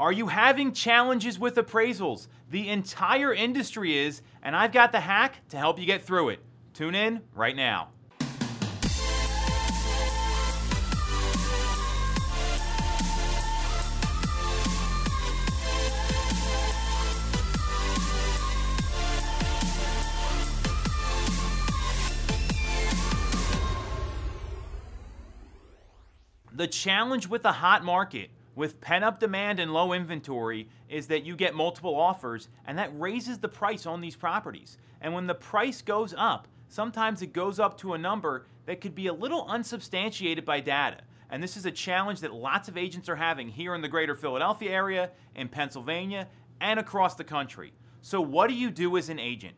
Are you having challenges with appraisals? The entire industry is, and I've got the hack to help you get through it. Tune in right now. The challenge with a hot market, with pent up demand and low inventory, is that you get multiple offers and that raises the price on these properties. And when the price goes up, sometimes it goes up to a number that could be a little unsubstantiated by data. And this is a challenge that lots of agents are having here in the greater Philadelphia area, in Pennsylvania, and across the country. So, what do you do as an agent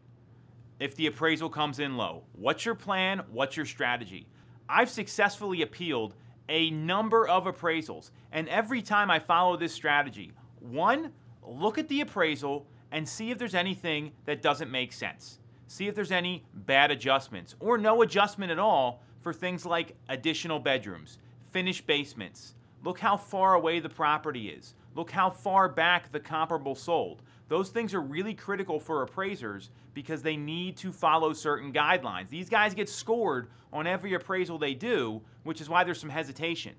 if the appraisal comes in low? What's your plan? What's your strategy? I've successfully appealed a number of appraisals. And every time I follow this strategy, one, look at the appraisal and see if there's anything that doesn't make sense. See if there's any bad adjustments or no adjustment at all for things like additional bedrooms, finished basements. Look how far away the property is. Look how far back the comparable sold. Those things are really critical for appraisers because they need to follow certain guidelines. These guys get scored on every appraisal they do, which is why there's some hesitation.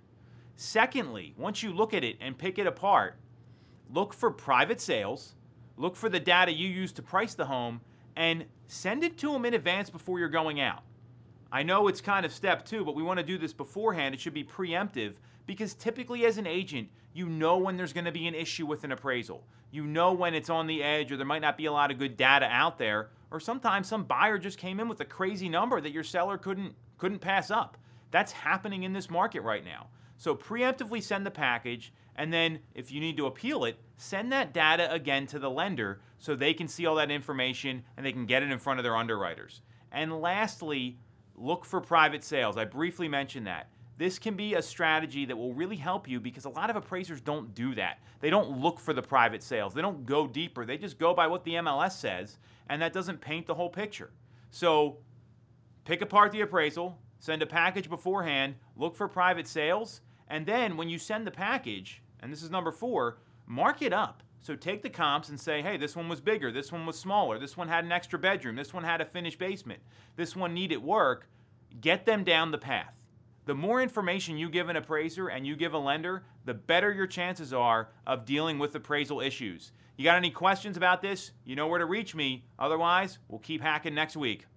Secondly, once you look at it and pick it apart, look for private sales, look for the data you use to price the home, and send it to them in advance before you're going out. I know it's kind of step two, but we want to do this beforehand. It should be preemptive because typically, as an agent, you know when there's going to be an issue with an appraisal. You know when it's on the edge or there might not be a lot of good data out there, or sometimes some buyer just came in with a crazy number that your seller couldn't couldn't pass up. That's happening in this market right now. So preemptively send the package and then if you need to appeal it, send that data again to the lender so they can see all that information and they can get it in front of their underwriters. And lastly, look for private sales. I briefly mentioned that. This can be a strategy that will really help you because a lot of appraisers don't do that. They don't look for the private sales. They don't go deeper. They just go by what the MLS says, and that doesn't paint the whole picture. So pick apart the appraisal, send a package beforehand, look for private sales, and then when you send the package, and this is number four, mark it up. So take the comps and say, hey, this one was bigger, this one was smaller, this one had an extra bedroom, this one had a finished basement, this one needed work. Get them down the path. The more information you give an appraiser and you give a lender, the better your chances are of dealing with appraisal issues. You got any questions about this? You know where to reach me. Otherwise, we'll keep hacking next week.